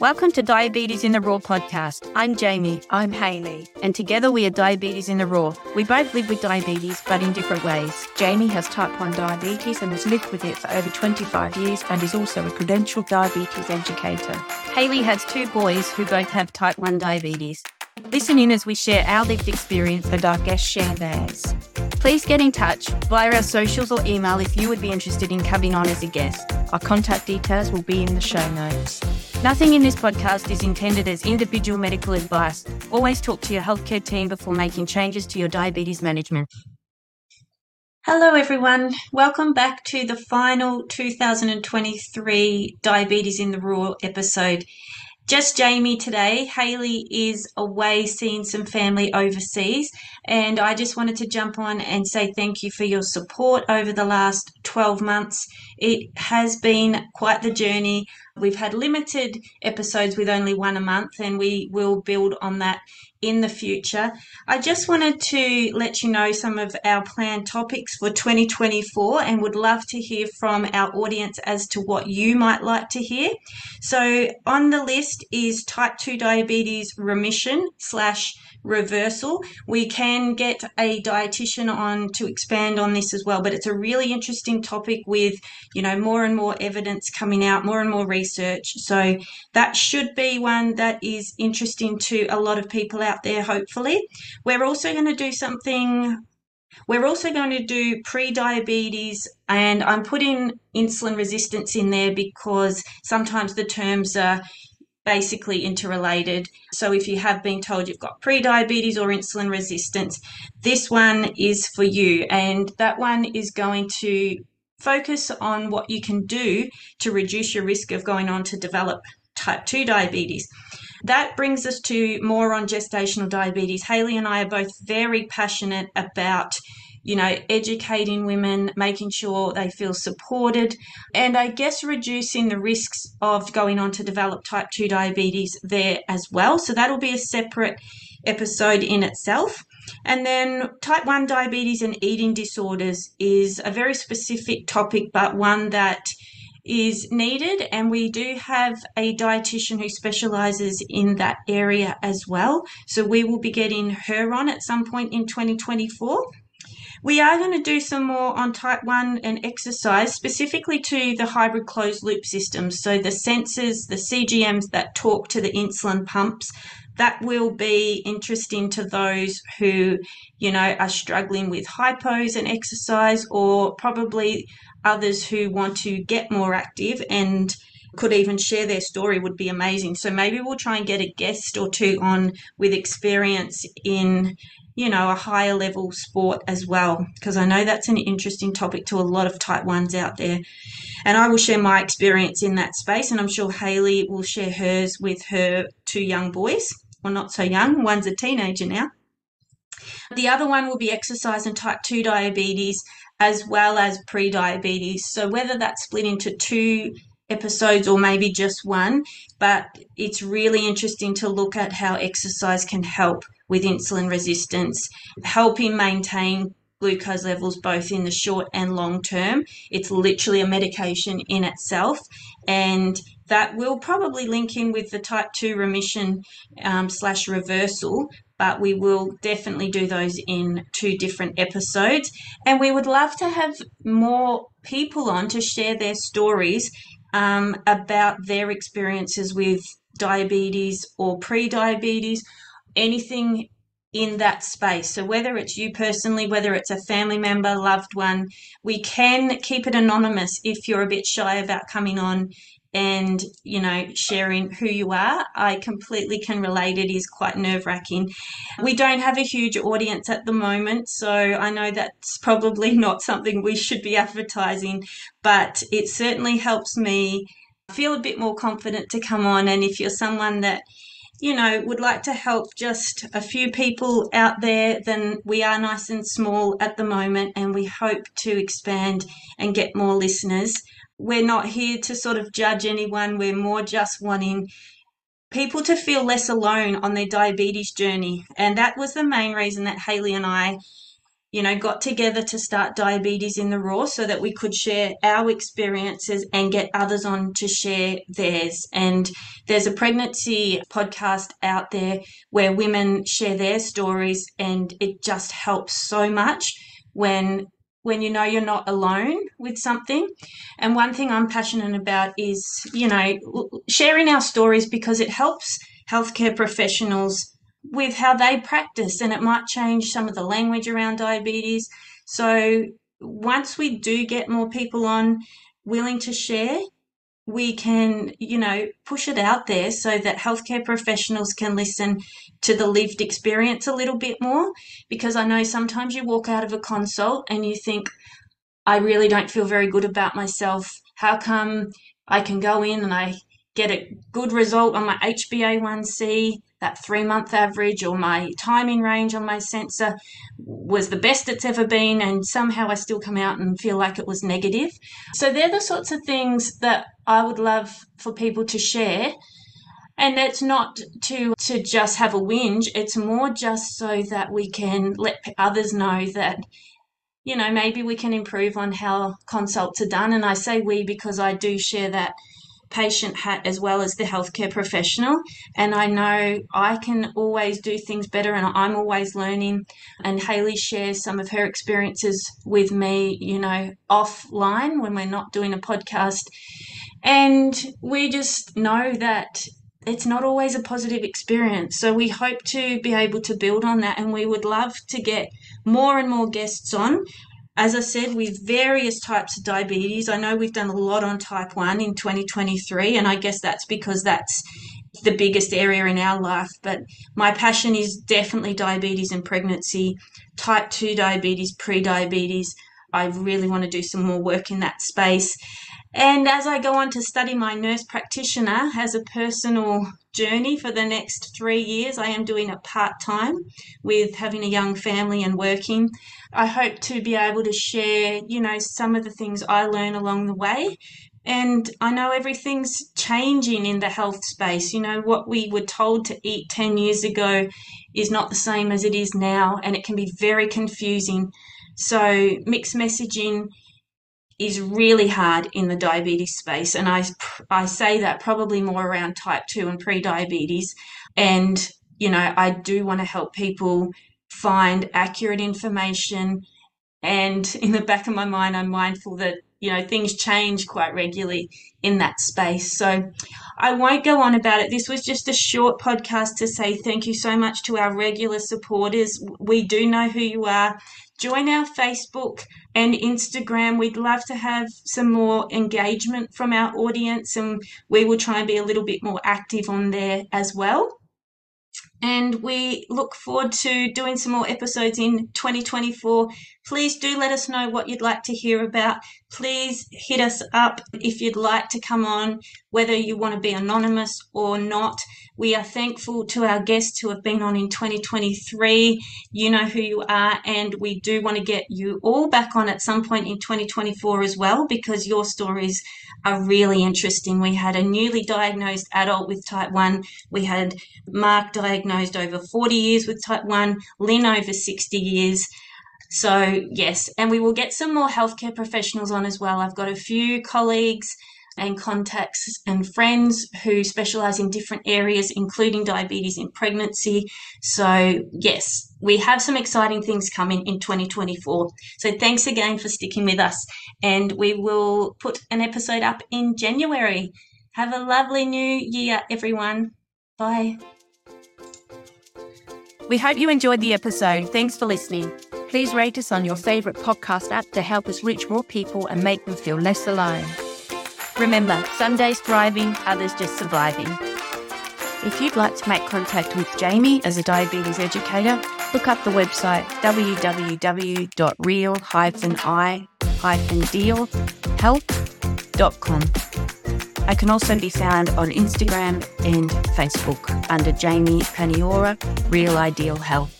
Welcome to Diabetes in the Raw podcast. I'm Jaimee. I'm Hayley. And together we are Diabetes in the Raw. We both live with diabetes, but in different ways. Jaimee has type 1 diabetes and has lived with it for over 25 years and is also a credentialed diabetes educator. Hayley has two boys who both have type 1 diabetes. Listen in as we share our lived experience and our guests share theirs. Please get in touch via our socials or email if you would be interested in coming on as a guest. Our contact details will be in the show notes. Nothing in this podcast is intended as individual medical advice. Always talk to your healthcare team before making changes to your diabetes management. Hello, everyone. Welcome back to the final 2023 Diabetes in the Raw episode. Just Jaimee today. Hayley is away seeing some family overseas, and I just wanted to jump on and say thank you for your support over the last 12 months. It has been quite the journey. We've had limited episodes with only one a month, and we will build on that in the future. I just wanted to let you know some of our planned topics for 2024 and would love to hear from our audience as to what you might like to hear. So, on the list is type 2 diabetes remission slash reversal. We can get a dietitian on to expand on this as well, but it's a really interesting topic with, you know, more and more evidence coming out, more and more research. So that should be one that is interesting to a lot of people out there, hopefully. We're also going to do something we're also going to do pre-diabetes and I'm putting insulin resistance in there because sometimes the terms are basically interrelated. So if you have been told you've got pre-diabetes or insulin resistance, this one is for you. And that one is going to focus on what you can do to reduce your risk of going on to develop type 2 diabetes. That brings us to more on gestational diabetes. Hayley and I are both very passionate about you know, educating women, making sure they feel supported, and I guess reducing the risks of going on to develop type 2 diabetes there as well. So that'll be a separate episode in itself. And then type 1 diabetes and eating disorders is a very specific topic, but one that is needed. And we do have a dietitian who specializes in that area as well. So we will be getting her on at some point in 2024. We are going to do some more on type 1 and exercise, specifically to the hybrid closed loop systems. So the sensors, the CGMs that talk to the insulin pumps, that will be interesting to those who, you know, are struggling with hypos and exercise, or probably others who want to get more active and could even share their story would be amazing. So maybe we'll try and get a guest or two on with experience in you know, a higher level sport as well, because I know that's an interesting topic to a lot of type ones out there. And I will share my experience in that space, and I'm sure Hayley will share hers with her two young boys, or not so young, one's a teenager now. The other one will be exercise and type 2 diabetes, as well as pre diabetes. So, whether that's split into two episodes or maybe just one, but it's really interesting to look at how exercise can help with insulin resistance, helping maintain glucose levels both in the short and long term. It's literally a medication in itself, and that will probably link in with the type 2 remission um, slash reversal. But we will definitely do those in two different episodes. And we would love to have more people on to share their stories um, about their experiences with diabetes or pre diabetes anything in that space. So, whether it's you personally, whether it's a family member, loved one, we can keep it anonymous if you're a bit shy about coming on and you know sharing who you are. I completely can relate. It is quite nerve wracking we don't have a huge audience at the moment so i know that's probably not something we should be advertising but it certainly helps me feel a bit more confident to come on. And if you're someone that you know, would like to help just a few people out there, then we are nice and small at the moment and we hope to expand and get more listeners. We're not here to sort of judge anyone, we're more just wanting people to feel less alone on their diabetes journey. And that was the main reason that Hayley and I you know, got together to start Diabetes in the Raw so that we could share our experiences and get others on to share theirs. And there's a pregnancy podcast out there where women share their stories, and it just helps so much when when you know you're not alone with something. And one thing I'm passionate about is, you know, sharing our stories because it helps healthcare professionals with how they practice and it might change some of the language around diabetes. So once we do get more people on willing to share, we can, you know, push it out there so that healthcare professionals can listen to the lived experience a little bit more. Because I know sometimes you walk out of a consult and you think, I really don't feel very good about myself. How come I can go in and I get a good result on my HbA1c, that three month average, or my time in range on my sensor was the best it's ever been, and somehow I still come out and feel like it was negative. So, they're the sorts of things that I would love for people to share. And it's not to to just have a whinge. It's more just so that we can let others know that you know maybe we can improve on how consults are done. And I say we because I do share that patient hat as well as the healthcare professional. And I know I can always do things better and I'm always learning. And Hayley shares some of her experiences with me, you know, offline when we're not doing a podcast. And we just know that it's not always a positive experience. So we hope to be able to build on that and we would love to get more and more guests on as I said, with various types of diabetes, I know we've done a lot on type 1 in 2023, and I guess that's because that's the biggest area in our life. But my passion is definitely diabetes and pregnancy, type 2 diabetes, pre diabetes. I really want to do some more work in that space. And as I go on to study my nurse practitioner as a personal journey for the next three years, I am doing it part time with having a young family and working. I hope to be able to share, you know, some of the things I learn along the way. And I know everything's changing in the health space. You know, what we were told to eat 10 years ago is not the same as it is now, and it can be very confusing. So, mixed messaging is really hard in the diabetes space. And I, I say that probably more around type 2 and pre diabetes. And, you know, I do want to help people find accurate information. And in the back of my mind, I'm mindful that, you know, things change quite regularly in that space. So I won't go on about it. This was just a short podcast to say thank you so much to our regular supporters. We do know who you are join our Facebook and Instagram. We'd love to have some more engagement from our audience, and we will try and be a little bit more active on there as well. And we look forward to doing some more episodes in 2024. Please do let us know what you'd like to hear about. Please hit us up if you'd like to come on, whether you want to be anonymous or not. We are thankful to our guests who have been on in 2023. You know who you are, and we do want to get you all back on at some point in 2024 as well because your stories are really interesting. We had a newly diagnosed adult with type 1. We had Mark diagnosed over 40 years with type 1, Lynn over 60 years. So, yes, and we will get some more healthcare professionals on as well. I've got a few colleagues and contacts and friends who specialize in different areas, including diabetes in pregnancy. So, yes, we have some exciting things coming in 2024. So, thanks again for sticking with us, and we will put an episode up in January. Have a lovely new year, everyone. Bye. We hope you enjoyed the episode. Thanks for listening. Please rate us on your favourite podcast app to help us reach more people and make them feel less alone. Remember, some days thriving, others just surviving. If you'd like to make contact with Jaimee as a diabetes educator, look up the website www.real-i-dealhealth.com. I can also be found on Instagram and Facebook under Jaimee Paniora, Real-I-Deal Health.